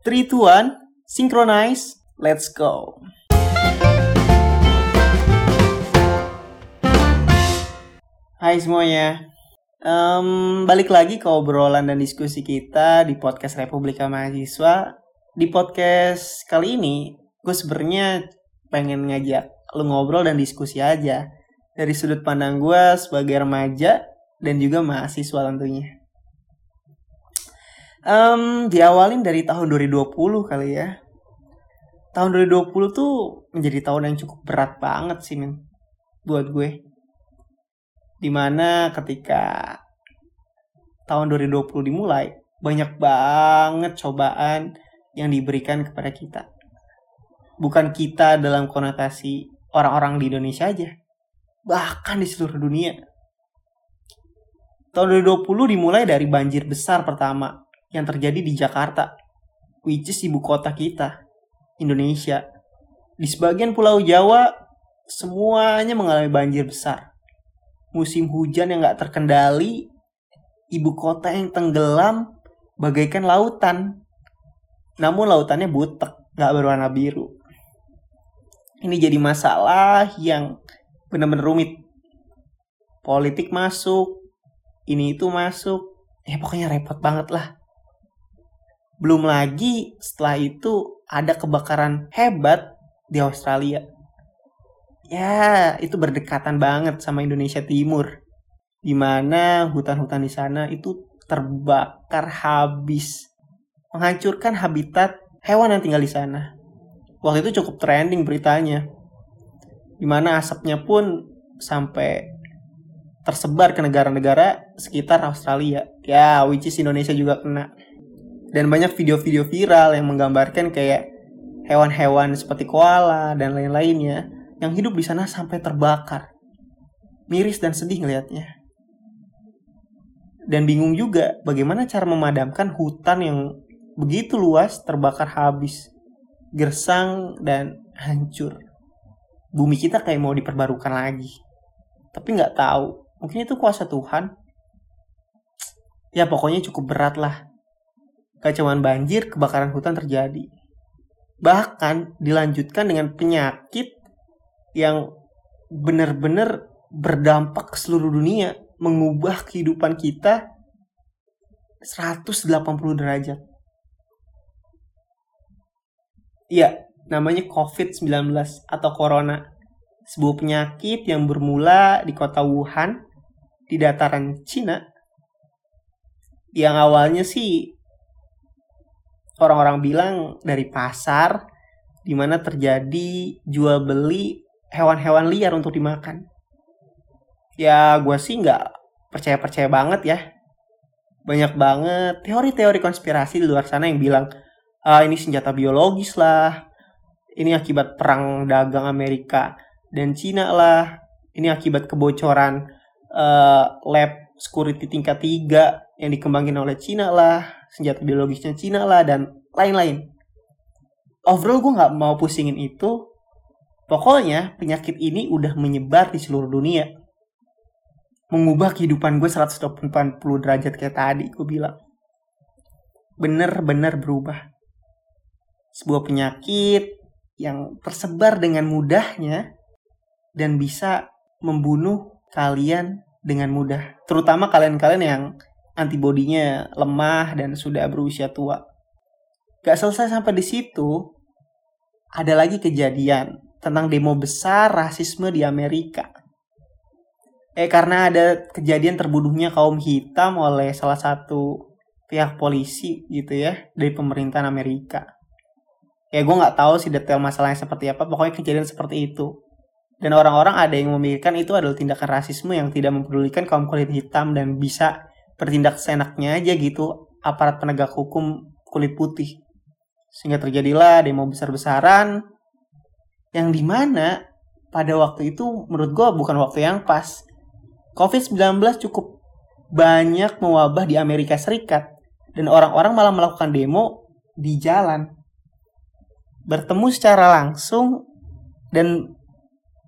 3, 2, 1, synchronize, let's go. Hai semuanya, um, balik lagi ke obrolan dan diskusi kita di podcast Republika Mahasiswa. Di podcast kali ini, gue sebenarnya pengen ngajak lu ngobrol dan diskusi aja dari sudut pandang gue sebagai remaja dan juga mahasiswa tentunya. Um, diawalin dari tahun 2020 kali ya. Tahun 2020 tuh menjadi tahun yang cukup berat banget sih men buat gue. Di mana ketika tahun 2020 dimulai banyak banget cobaan yang diberikan kepada kita. Bukan kita dalam konotasi orang-orang di Indonesia aja. Bahkan di seluruh dunia. Tahun 2020 dimulai dari banjir besar pertama yang terjadi di Jakarta which is ibu kota kita Indonesia di sebagian pulau Jawa semuanya mengalami banjir besar musim hujan yang gak terkendali, ibu kota yang tenggelam bagaikan lautan. Namun lautannya butek, gak berwarna biru. Ini jadi masalah yang benar-benar rumit. Politik masuk, ini itu masuk, ya pokoknya repot banget lah. Belum lagi setelah itu ada kebakaran hebat di Australia. Ya itu berdekatan banget sama Indonesia Timur. Di mana hutan-hutan di sana itu terbakar habis. Menghancurkan habitat hewan yang tinggal di sana. Waktu itu cukup trending beritanya. Di mana asapnya pun sampai tersebar ke negara-negara sekitar Australia. Ya which is Indonesia juga kena dan banyak video-video viral yang menggambarkan kayak hewan-hewan seperti koala dan lain-lainnya yang hidup di sana sampai terbakar. Miris dan sedih ngelihatnya. Dan bingung juga bagaimana cara memadamkan hutan yang begitu luas terbakar habis. Gersang dan hancur. Bumi kita kayak mau diperbarukan lagi. Tapi nggak tahu. Mungkin itu kuasa Tuhan. Ya pokoknya cukup berat lah. Gak cuman banjir, kebakaran hutan terjadi. Bahkan dilanjutkan dengan penyakit yang benar-benar berdampak ke seluruh dunia, mengubah kehidupan kita 180 derajat. Iya, namanya COVID-19 atau Corona. Sebuah penyakit yang bermula di kota Wuhan, di dataran Cina. Yang awalnya sih orang-orang bilang dari pasar, di mana terjadi jual beli hewan-hewan liar untuk dimakan. Ya gue sih nggak percaya-percaya banget ya. Banyak banget teori-teori konspirasi di luar sana yang bilang ah, ini senjata biologis lah. Ini akibat perang dagang Amerika dan Cina lah. Ini akibat kebocoran uh, lab security tingkat 3 yang dikembangin oleh Cina lah. Senjata biologisnya Cina lah dan lain-lain. Overall gue nggak mau pusingin itu Pokoknya penyakit ini udah menyebar di seluruh dunia. Mengubah kehidupan gue 180 derajat kayak tadi gue bilang. Bener-bener berubah. Sebuah penyakit yang tersebar dengan mudahnya dan bisa membunuh kalian dengan mudah. Terutama kalian-kalian yang antibodinya lemah dan sudah berusia tua. Gak selesai sampai di situ, ada lagi kejadian tentang demo besar rasisme di Amerika. Eh karena ada kejadian terbunuhnya kaum hitam oleh salah satu pihak polisi gitu ya dari pemerintahan Amerika. Ya gue nggak tahu sih detail masalahnya seperti apa, pokoknya kejadian seperti itu. Dan orang-orang ada yang memikirkan itu adalah tindakan rasisme yang tidak mempedulikan kaum kulit hitam dan bisa bertindak seenaknya aja gitu aparat penegak hukum kulit putih. Sehingga terjadilah demo besar-besaran yang di mana pada waktu itu menurut gue bukan waktu yang pas. COVID-19 cukup banyak mewabah di Amerika Serikat dan orang-orang malah melakukan demo di jalan. Bertemu secara langsung dan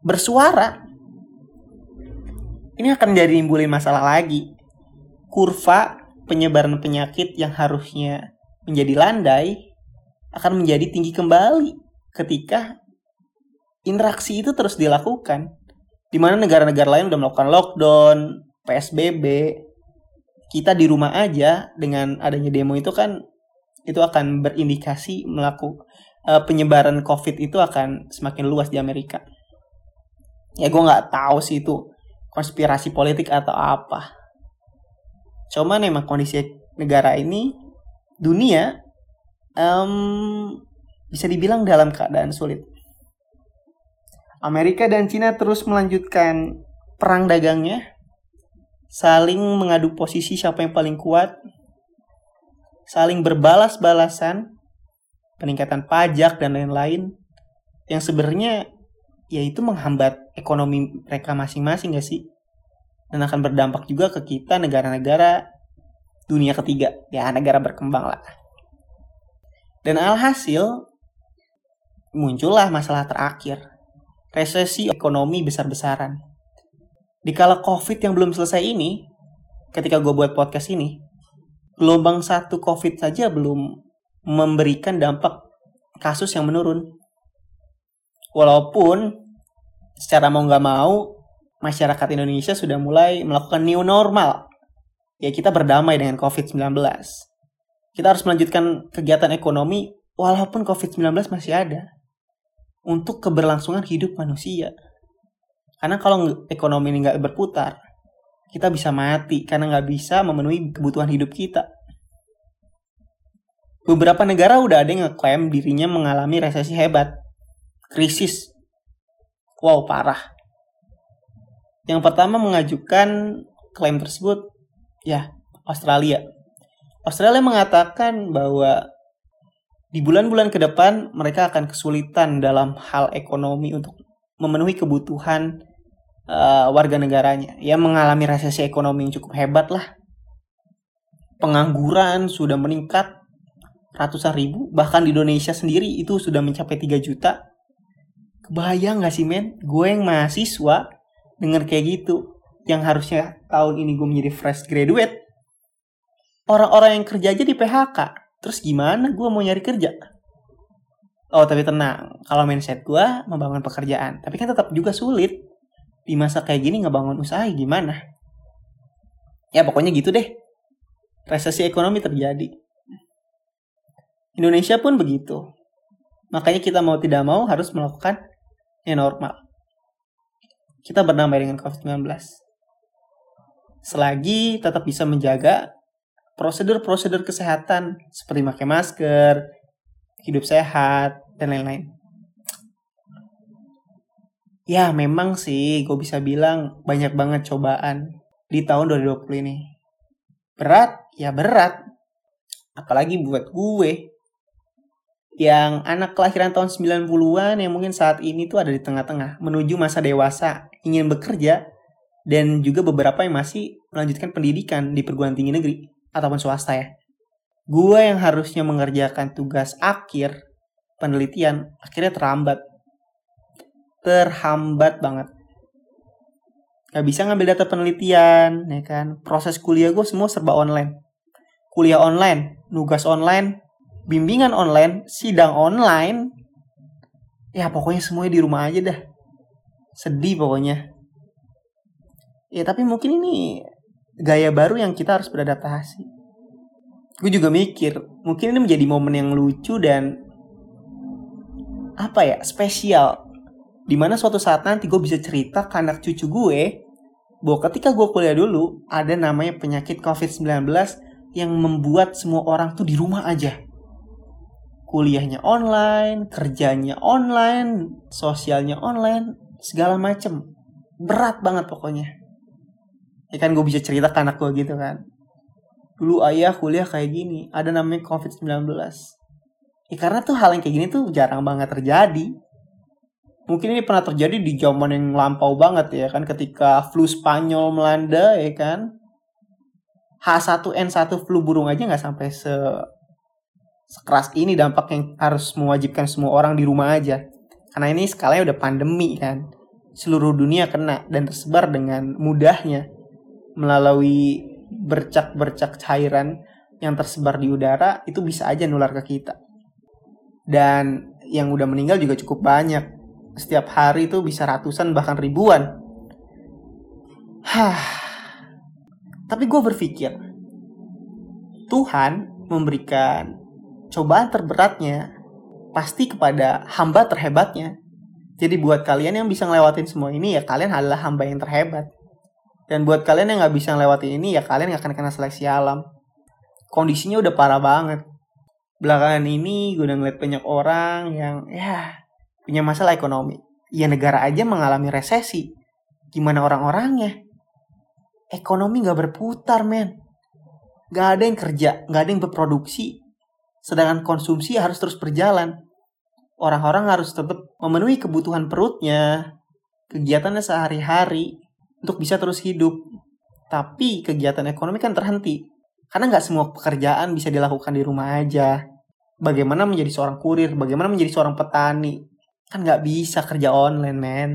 bersuara. Ini akan jadi nimbulin masalah lagi. Kurva penyebaran penyakit yang harusnya menjadi landai akan menjadi tinggi kembali ketika interaksi itu terus dilakukan. Di mana negara-negara lain udah melakukan lockdown, PSBB, kita di rumah aja dengan adanya demo itu kan itu akan berindikasi melakukan uh, penyebaran COVID itu akan semakin luas di Amerika. Ya gue nggak tahu sih itu konspirasi politik atau apa. Cuman emang kondisi negara ini dunia um, bisa dibilang dalam keadaan sulit. Amerika dan Cina terus melanjutkan perang dagangnya saling mengadu posisi siapa yang paling kuat, saling berbalas-balasan, peningkatan pajak dan lain-lain yang sebenarnya yaitu menghambat ekonomi mereka masing-masing gak sih? Dan akan berdampak juga ke kita negara-negara dunia ketiga, ya negara berkembang lah. Dan alhasil muncullah masalah terakhir, resesi ekonomi besar-besaran di kala COVID yang belum selesai ini, ketika gue buat podcast ini, gelombang satu COVID saja belum memberikan dampak kasus yang menurun. Walaupun secara mau nggak mau, masyarakat Indonesia sudah mulai melakukan new normal. Ya kita berdamai dengan COVID-19. Kita harus melanjutkan kegiatan ekonomi walaupun COVID-19 masih ada. Untuk keberlangsungan hidup manusia. Karena kalau ekonomi ini nggak berputar, kita bisa mati karena nggak bisa memenuhi kebutuhan hidup kita. Beberapa negara udah ada yang ngeklaim dirinya mengalami resesi hebat, krisis. Wow, parah. Yang pertama mengajukan klaim tersebut, ya Australia. Australia mengatakan bahwa di bulan-bulan ke depan mereka akan kesulitan dalam hal ekonomi untuk memenuhi kebutuhan uh, warga negaranya yang mengalami resesi ekonomi yang cukup hebat lah. Pengangguran sudah meningkat ratusan ribu, bahkan di Indonesia sendiri itu sudah mencapai 3 juta. Kebayang gak sih men? Gue yang mahasiswa denger kayak gitu. Yang harusnya tahun ini gue menjadi fresh graduate. Orang-orang yang kerja aja di PHK. Terus gimana gue mau nyari kerja? Oh tapi tenang, kalau mindset gue membangun pekerjaan. Tapi kan tetap juga sulit di masa kayak gini ngebangun usaha gimana? Ya pokoknya gitu deh. Resesi ekonomi terjadi. Indonesia pun begitu. Makanya kita mau tidak mau harus melakukan yang normal. Kita berdamai dengan COVID-19. Selagi tetap bisa menjaga prosedur-prosedur kesehatan seperti pakai masker, hidup sehat, dan lain-lain ya memang sih gue bisa bilang banyak banget cobaan di tahun 2020 ini. Berat, ya berat. Apalagi buat gue yang anak kelahiran tahun 90-an yang mungkin saat ini tuh ada di tengah-tengah menuju masa dewasa, ingin bekerja dan juga beberapa yang masih melanjutkan pendidikan di perguruan tinggi negeri ataupun swasta ya. Gue yang harusnya mengerjakan tugas akhir penelitian akhirnya terlambat terhambat banget Gak bisa ngambil data penelitian, ya kan? Proses kuliah gue semua serba online. Kuliah online, nugas online, bimbingan online, sidang online. Ya pokoknya semuanya di rumah aja dah. Sedih pokoknya. Ya tapi mungkin ini gaya baru yang kita harus beradaptasi. Gue juga mikir, mungkin ini menjadi momen yang lucu dan apa ya, spesial di mana suatu saat nanti gue bisa cerita ke anak cucu gue bahwa ketika gue kuliah dulu ada namanya penyakit COVID-19 yang membuat semua orang tuh di rumah aja. Kuliahnya online, kerjanya online, sosialnya online, segala macem. Berat banget pokoknya. Ya kan gue bisa cerita ke anak gue gitu kan. Dulu ayah kuliah kayak gini, ada namanya COVID-19. Ya karena tuh hal yang kayak gini tuh jarang banget terjadi mungkin ini pernah terjadi di zaman yang lampau banget ya kan ketika flu Spanyol melanda ya kan H1N1 flu burung aja nggak sampai se sekeras ini dampak yang harus mewajibkan semua orang di rumah aja karena ini skalanya udah pandemi kan seluruh dunia kena dan tersebar dengan mudahnya melalui bercak-bercak cairan yang tersebar di udara itu bisa aja nular ke kita Dan yang udah meninggal juga cukup banyak. Setiap hari itu bisa ratusan bahkan ribuan. Hah. Tapi gue berpikir, Tuhan memberikan cobaan terberatnya pasti kepada hamba terhebatnya. Jadi buat kalian yang bisa ngelewatin semua ini ya kalian adalah hamba yang terhebat. Dan buat kalian yang nggak bisa ngelewatin ini ya kalian gak akan kena seleksi alam. Kondisinya udah parah banget. Belakangan ini gue udah ngeliat banyak orang yang ya punya masalah ekonomi. Ya negara aja mengalami resesi. Gimana orang-orangnya? Ekonomi gak berputar men. Gak ada yang kerja, gak ada yang berproduksi. Sedangkan konsumsi harus terus berjalan. Orang-orang harus tetap memenuhi kebutuhan perutnya, kegiatannya sehari-hari untuk bisa terus hidup. Tapi kegiatan ekonomi kan terhenti. Karena nggak semua pekerjaan bisa dilakukan di rumah aja. Bagaimana menjadi seorang kurir, bagaimana menjadi seorang petani. Kan nggak bisa kerja online, men.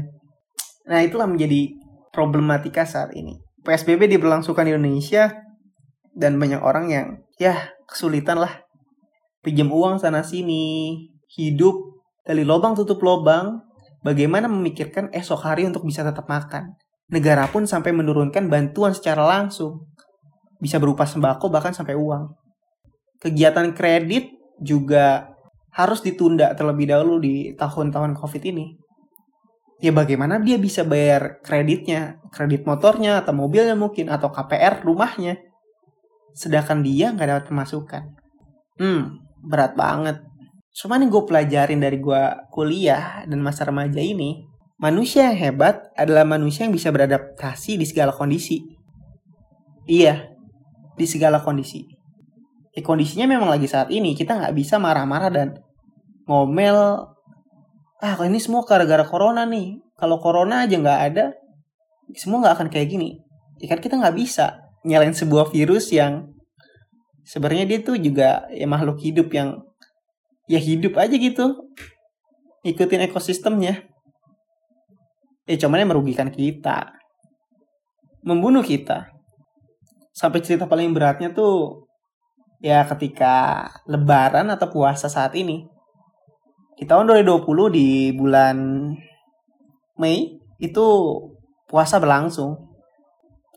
Nah, itulah menjadi problematika saat ini. PSBB diberlangsungkan di Indonesia dan banyak orang yang ya kesulitan lah pinjam uang sana sini. Hidup dari lubang tutup lubang. Bagaimana memikirkan esok hari untuk bisa tetap makan? Negara pun sampai menurunkan bantuan secara langsung. Bisa berupa sembako bahkan sampai uang. Kegiatan kredit juga harus ditunda terlebih dahulu di tahun-tahun covid ini. Ya bagaimana dia bisa bayar kreditnya, kredit motornya atau mobilnya mungkin atau KPR rumahnya. Sedangkan dia nggak dapat pemasukan. Hmm, berat banget. Cuman yang gue pelajarin dari gue kuliah dan masa remaja ini, manusia yang hebat adalah manusia yang bisa beradaptasi di segala kondisi. Iya, di segala kondisi. Eh, kondisinya memang lagi saat ini, kita nggak bisa marah-marah dan ngomel ah ini semua gara-gara corona nih kalau corona aja nggak ada semua nggak akan kayak gini ya kan kita nggak bisa nyalain sebuah virus yang sebenarnya dia tuh juga ya makhluk hidup yang ya hidup aja gitu ikutin ekosistemnya ya cuman yang merugikan kita membunuh kita sampai cerita paling beratnya tuh ya ketika lebaran atau puasa saat ini di tahun 2020 di bulan Mei itu puasa berlangsung.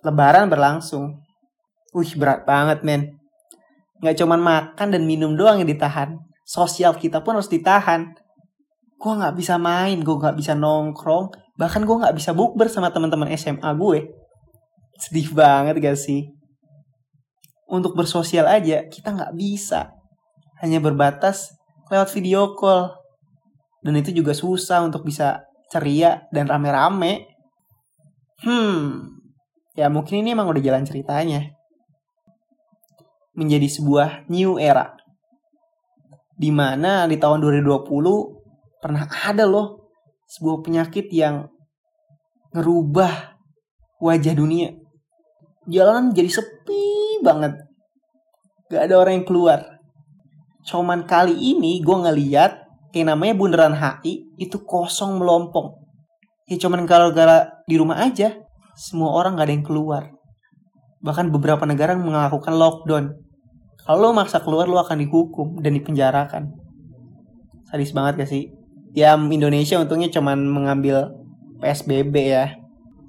Lebaran berlangsung. Wih berat banget men. Gak cuman makan dan minum doang yang ditahan. Sosial kita pun harus ditahan. Gue gak bisa main, gue gak bisa nongkrong. Bahkan gue gak bisa bukber sama teman-teman SMA gue. Sedih banget gak sih? Untuk bersosial aja kita gak bisa. Hanya berbatas lewat video call dan itu juga susah untuk bisa ceria dan rame-rame. Hmm, ya mungkin ini emang udah jalan ceritanya. Menjadi sebuah new era. Di mana di tahun 2020 pernah ada loh sebuah penyakit yang ngerubah wajah dunia. Jalanan jadi sepi banget. Gak ada orang yang keluar. Cuman kali ini gue ngeliat yang namanya bundaran HI itu kosong melompong. Ya cuman kalau gara di rumah aja, semua orang gak ada yang keluar. Bahkan beberapa negara melakukan lockdown. Kalau lo maksa keluar, lo akan dihukum dan dipenjarakan. Sadis banget gak sih? Ya Indonesia untungnya cuman mengambil PSBB ya.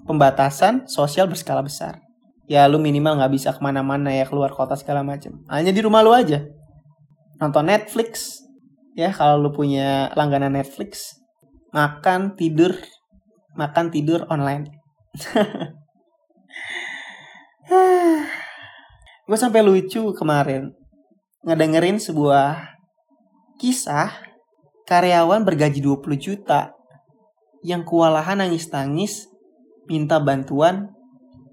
Pembatasan sosial berskala besar. Ya lu minimal gak bisa ke mana-mana ya keluar kota segala macam. Hanya di rumah lu aja. Nonton Netflix, ya kalau lu punya langganan Netflix makan tidur makan tidur online gue sampai lucu kemarin ngedengerin sebuah kisah karyawan bergaji 20 juta yang kewalahan nangis-nangis minta bantuan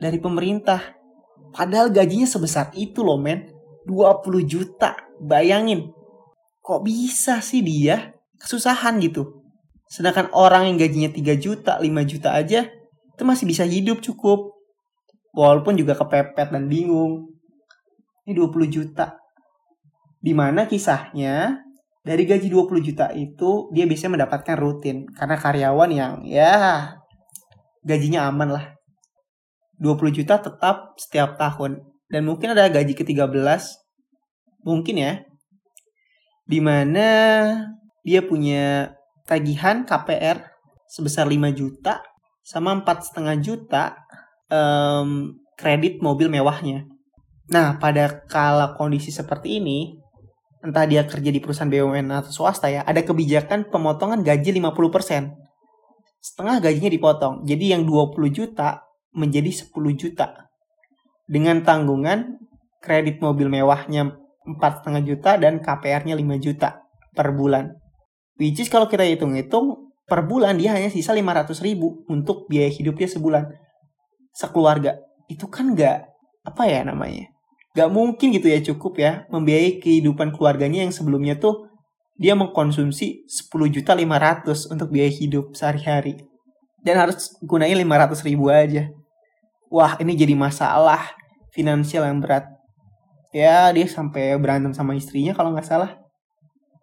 dari pemerintah. Padahal gajinya sebesar itu loh men. 20 juta. Bayangin kok bisa sih dia kesusahan gitu. Sedangkan orang yang gajinya 3 juta, 5 juta aja itu masih bisa hidup cukup. Walaupun juga kepepet dan bingung. Ini 20 juta. Di mana kisahnya dari gaji 20 juta itu dia bisa mendapatkan rutin. Karena karyawan yang ya gajinya aman lah. 20 juta tetap setiap tahun. Dan mungkin ada gaji ke-13. Mungkin ya di mana dia punya tagihan KPR sebesar 5 juta sama empat setengah juta um, kredit mobil mewahnya. Nah, pada kala kondisi seperti ini, entah dia kerja di perusahaan BUMN atau swasta ya, ada kebijakan pemotongan gaji 50%. Setengah gajinya dipotong. Jadi yang 20 juta menjadi 10 juta. Dengan tanggungan kredit mobil mewahnya 4,5 juta dan KPR-nya 5 juta per bulan. Which is kalau kita hitung-hitung per bulan dia hanya sisa 500 ribu untuk biaya hidup dia sebulan. Sekeluarga. Itu kan nggak apa ya namanya. Gak mungkin gitu ya cukup ya membiayai kehidupan keluarganya yang sebelumnya tuh dia mengkonsumsi 10 juta 500 untuk biaya hidup sehari-hari. Dan harus gunain 500 ribu aja. Wah ini jadi masalah finansial yang berat. Ya dia sampai berantem sama istrinya kalau nggak salah.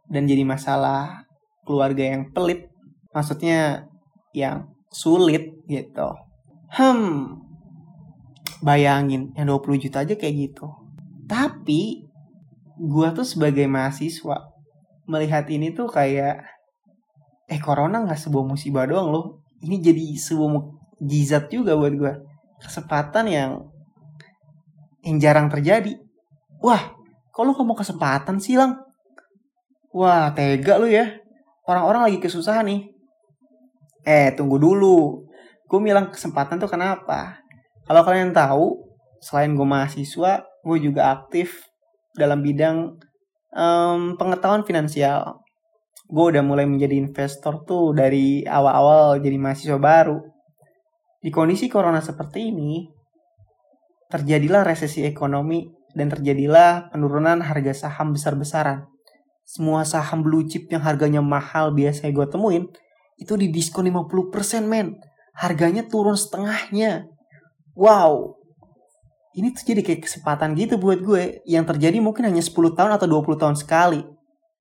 Dan jadi masalah keluarga yang pelit maksudnya yang sulit gitu hmm bayangin yang 20 juta aja kayak gitu tapi gua tuh sebagai mahasiswa melihat ini tuh kayak eh corona nggak sebuah musibah doang loh ini jadi sebuah mukjizat juga buat gua kesempatan yang yang jarang terjadi wah kalau kamu kesempatan sih lang wah tega lu ya orang-orang lagi kesusahan nih. Eh, tunggu dulu. Gue bilang kesempatan tuh kenapa? Kalau kalian tahu, selain gue mahasiswa, gue juga aktif dalam bidang um, pengetahuan finansial. Gue udah mulai menjadi investor tuh dari awal-awal jadi mahasiswa baru. Di kondisi corona seperti ini, terjadilah resesi ekonomi dan terjadilah penurunan harga saham besar-besaran semua saham blue chip yang harganya mahal biasa gue temuin itu di diskon 50% men. Harganya turun setengahnya. Wow. Ini tuh jadi kayak kesempatan gitu buat gue. Yang terjadi mungkin hanya 10 tahun atau 20 tahun sekali.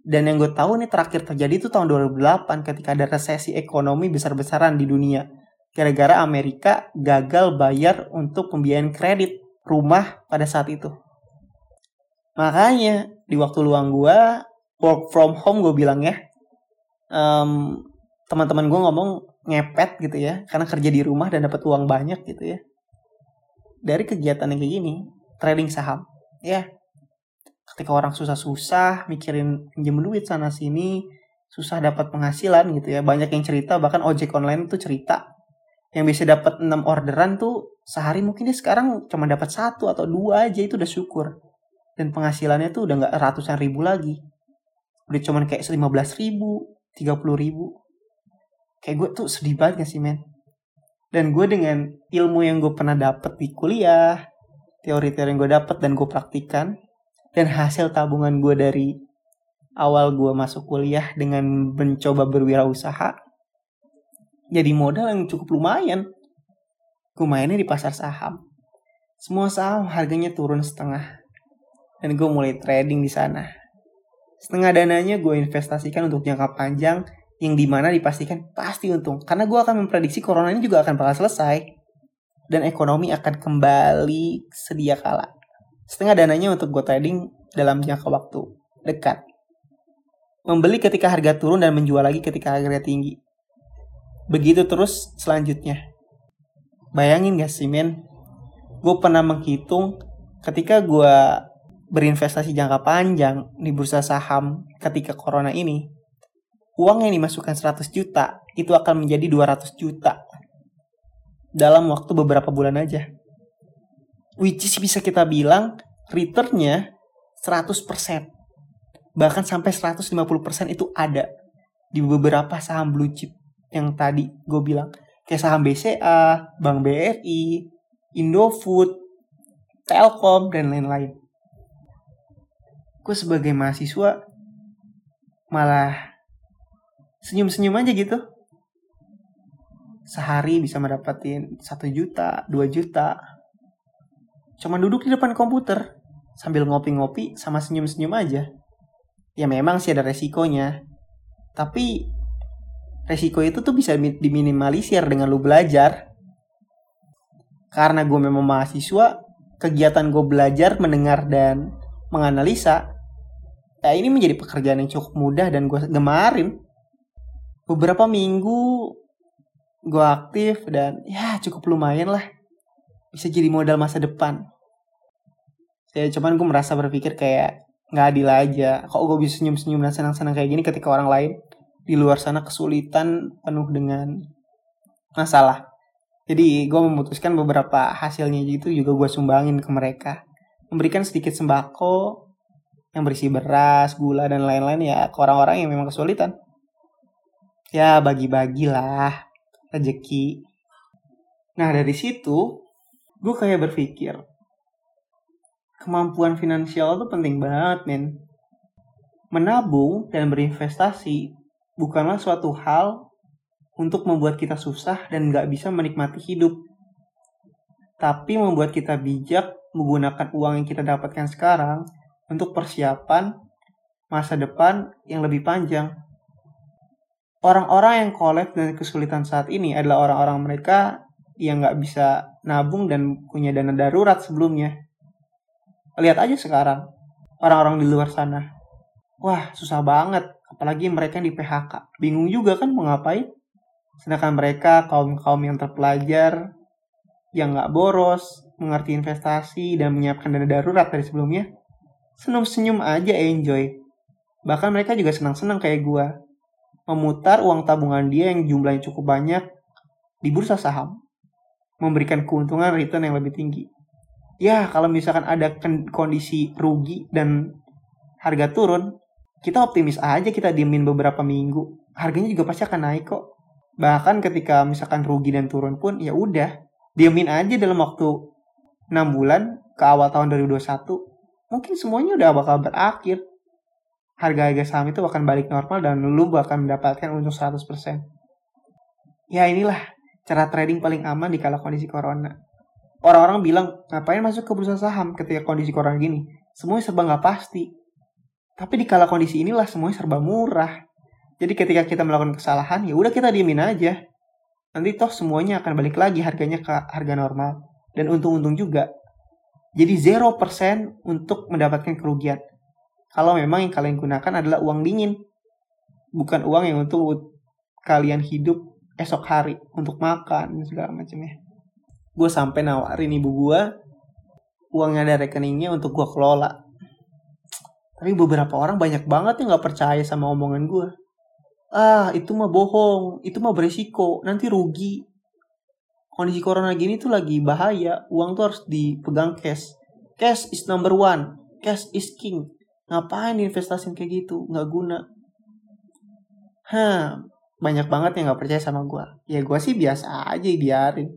Dan yang gue tahu nih terakhir terjadi itu tahun 2008 ketika ada resesi ekonomi besar-besaran di dunia. Gara-gara Amerika gagal bayar untuk pembiayaan kredit rumah pada saat itu. Makanya di waktu luang gue work from home gue bilang ya um, teman-teman gue ngomong ngepet gitu ya karena kerja di rumah dan dapat uang banyak gitu ya dari kegiatan yang kayak gini trading saham. Ya. Ketika orang susah-susah mikirin pinjam duit sana sini susah dapat penghasilan gitu ya. Banyak yang cerita bahkan ojek online itu cerita yang bisa dapat 6 orderan tuh sehari mungkin dia sekarang cuma dapat satu atau dua aja itu udah syukur. Dan penghasilannya tuh udah nggak ratusan ribu lagi. Udah cuman kayak 15 ribu 30 ribu. Kayak gue tuh sedih banget gak sih men dan gue dengan ilmu yang gue pernah dapet di kuliah teori-teori yang gue dapet dan gue praktikan dan hasil tabungan gue dari awal gue masuk kuliah dengan mencoba berwirausaha jadi modal yang cukup lumayan. Gue mainnya di pasar saham. Semua saham harganya turun setengah. Dan gue mulai trading di sana. Setengah dananya gue investasikan untuk jangka panjang yang di mana dipastikan pasti untung. Karena gue akan memprediksi corona ini juga akan bakal selesai. Dan ekonomi akan kembali sedia kala. Setengah dananya untuk gue trading dalam jangka waktu dekat. Membeli ketika harga turun dan menjual lagi ketika harga tinggi. Begitu terus selanjutnya. Bayangin gak sih men? Gue pernah menghitung ketika gue berinvestasi jangka panjang di bursa saham ketika corona ini, uang yang dimasukkan 100 juta itu akan menjadi 200 juta dalam waktu beberapa bulan aja. Which is bisa kita bilang returnnya 100%. Bahkan sampai 150% itu ada di beberapa saham blue chip yang tadi gue bilang. Kayak saham BCA, Bank BRI, Indofood, Telkom, dan lain-lain gue sebagai mahasiswa malah senyum-senyum aja gitu. Sehari bisa mendapatkan satu juta dua juta. Cuman duduk di depan komputer sambil ngopi-ngopi sama senyum-senyum aja. Ya memang sih ada resikonya. Tapi resiko itu tuh bisa diminimalisir dengan lu belajar. Karena gue memang mahasiswa kegiatan gue belajar mendengar dan menganalisa ya ini menjadi pekerjaan yang cukup mudah dan gue gemarin beberapa minggu gue aktif dan ya cukup lumayan lah. Bisa jadi modal masa depan. Ya cuman gue merasa berpikir kayak nggak adil aja. Kok gue bisa senyum-senyum dan senang-senang kayak gini ketika orang lain di luar sana kesulitan penuh dengan masalah. Jadi gue memutuskan beberapa hasilnya gitu juga gue sumbangin ke mereka. Memberikan sedikit sembako yang berisi beras gula dan lain-lain ya ke orang-orang yang memang kesulitan ya bagi-bagilah rezeki. Nah dari situ gue kayak berpikir kemampuan finansial itu penting banget men. Menabung dan berinvestasi bukanlah suatu hal untuk membuat kita susah dan gak bisa menikmati hidup. Tapi membuat kita bijak menggunakan uang yang kita dapatkan sekarang untuk persiapan masa depan yang lebih panjang. Orang-orang yang kolek dan kesulitan saat ini adalah orang-orang mereka yang nggak bisa nabung dan punya dana darurat sebelumnya. Lihat aja sekarang, orang-orang di luar sana. Wah, susah banget. Apalagi mereka yang di PHK. Bingung juga kan mau ngapain. Sedangkan mereka kaum-kaum yang terpelajar, yang nggak boros, mengerti investasi, dan menyiapkan dana darurat dari sebelumnya, senyum-senyum aja enjoy. Bahkan mereka juga senang-senang kayak gue memutar uang tabungan dia yang jumlahnya cukup banyak di bursa saham, memberikan keuntungan return yang lebih tinggi. Ya, kalau misalkan ada kondisi rugi dan harga turun, kita optimis aja kita diemin beberapa minggu. Harganya juga pasti akan naik kok. Bahkan ketika misalkan rugi dan turun pun, ya udah, diemin aja dalam waktu 6 bulan ke awal tahun 2021. Mungkin semuanya udah bakal berakhir harga-harga saham itu akan balik normal dan lu akan mendapatkan untung 100%. Ya inilah cara trading paling aman di kala kondisi corona. Orang-orang bilang, ngapain masuk ke bursa saham ketika kondisi corona gini? Semuanya serba nggak pasti. Tapi di kala kondisi inilah semuanya serba murah. Jadi ketika kita melakukan kesalahan, ya udah kita diemin aja. Nanti toh semuanya akan balik lagi harganya ke harga normal. Dan untung-untung juga. Jadi 0% untuk mendapatkan kerugian kalau memang yang kalian gunakan adalah uang dingin. Bukan uang yang untuk kalian hidup esok hari untuk makan dan segala macamnya gue sampai nawarin ibu gue uangnya ada rekeningnya untuk gue kelola. Tapi beberapa orang banyak banget yang nggak percaya sama omongan gue ah itu mah bohong itu mah beresiko nanti rugi. Kondisi corona gini tuh lagi bahaya uang tuh harus dipegang cash. Cash is number one cash is king Ngapain investasi kayak gitu? Nggak guna. Hah, banyak banget yang nggak percaya sama gue. Ya gue sih biasa aja biarin.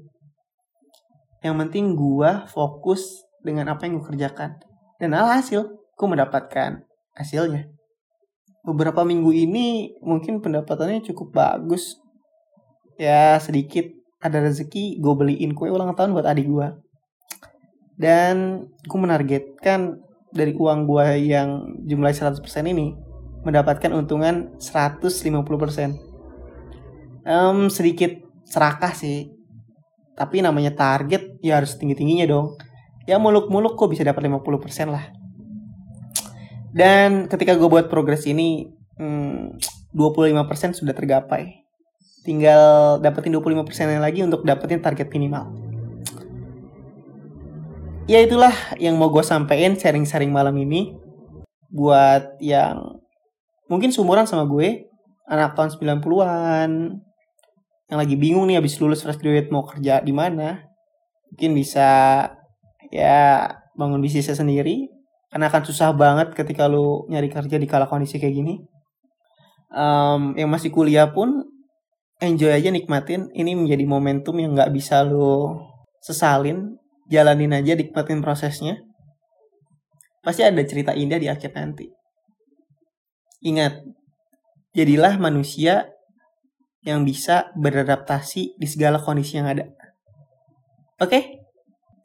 Yang penting gue fokus dengan apa yang gue kerjakan. Dan alhasil, gue mendapatkan hasilnya. Beberapa minggu ini mungkin pendapatannya cukup bagus. Ya sedikit ada rezeki gue beliin kue ulang tahun buat adik gue. Dan gue menargetkan dari uang gue yang jumlah 100% ini mendapatkan untungan 150%. Um, sedikit serakah sih. Tapi namanya target ya harus tinggi-tingginya dong. Ya muluk-muluk kok bisa dapat 50% lah. Dan ketika gue buat progres ini hmm, 25% sudah tergapai. Tinggal dapetin 25% lagi untuk dapetin target minimal ya itulah yang mau gue sampein sharing-sharing malam ini buat yang mungkin seumuran sama gue anak tahun 90-an yang lagi bingung nih habis lulus fresh graduate mau kerja di mana mungkin bisa ya bangun bisnisnya sendiri. Karena akan susah banget ketika lu nyari kerja di kala kondisi kayak gini. Um, yang masih kuliah pun enjoy aja nikmatin. Ini menjadi momentum yang nggak bisa lu sesalin jalanin aja nikmatin prosesnya. Pasti ada cerita indah di akhir nanti. Ingat jadilah manusia yang bisa beradaptasi di segala kondisi yang ada. Oke?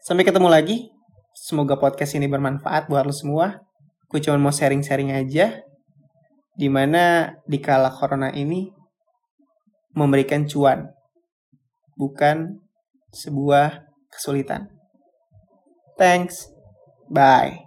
Sampai ketemu lagi. Semoga podcast ini bermanfaat buat lo semua. Gue cuma mau sharing-sharing aja di mana di kala corona ini memberikan cuan bukan sebuah kesulitan Thanks. Bye.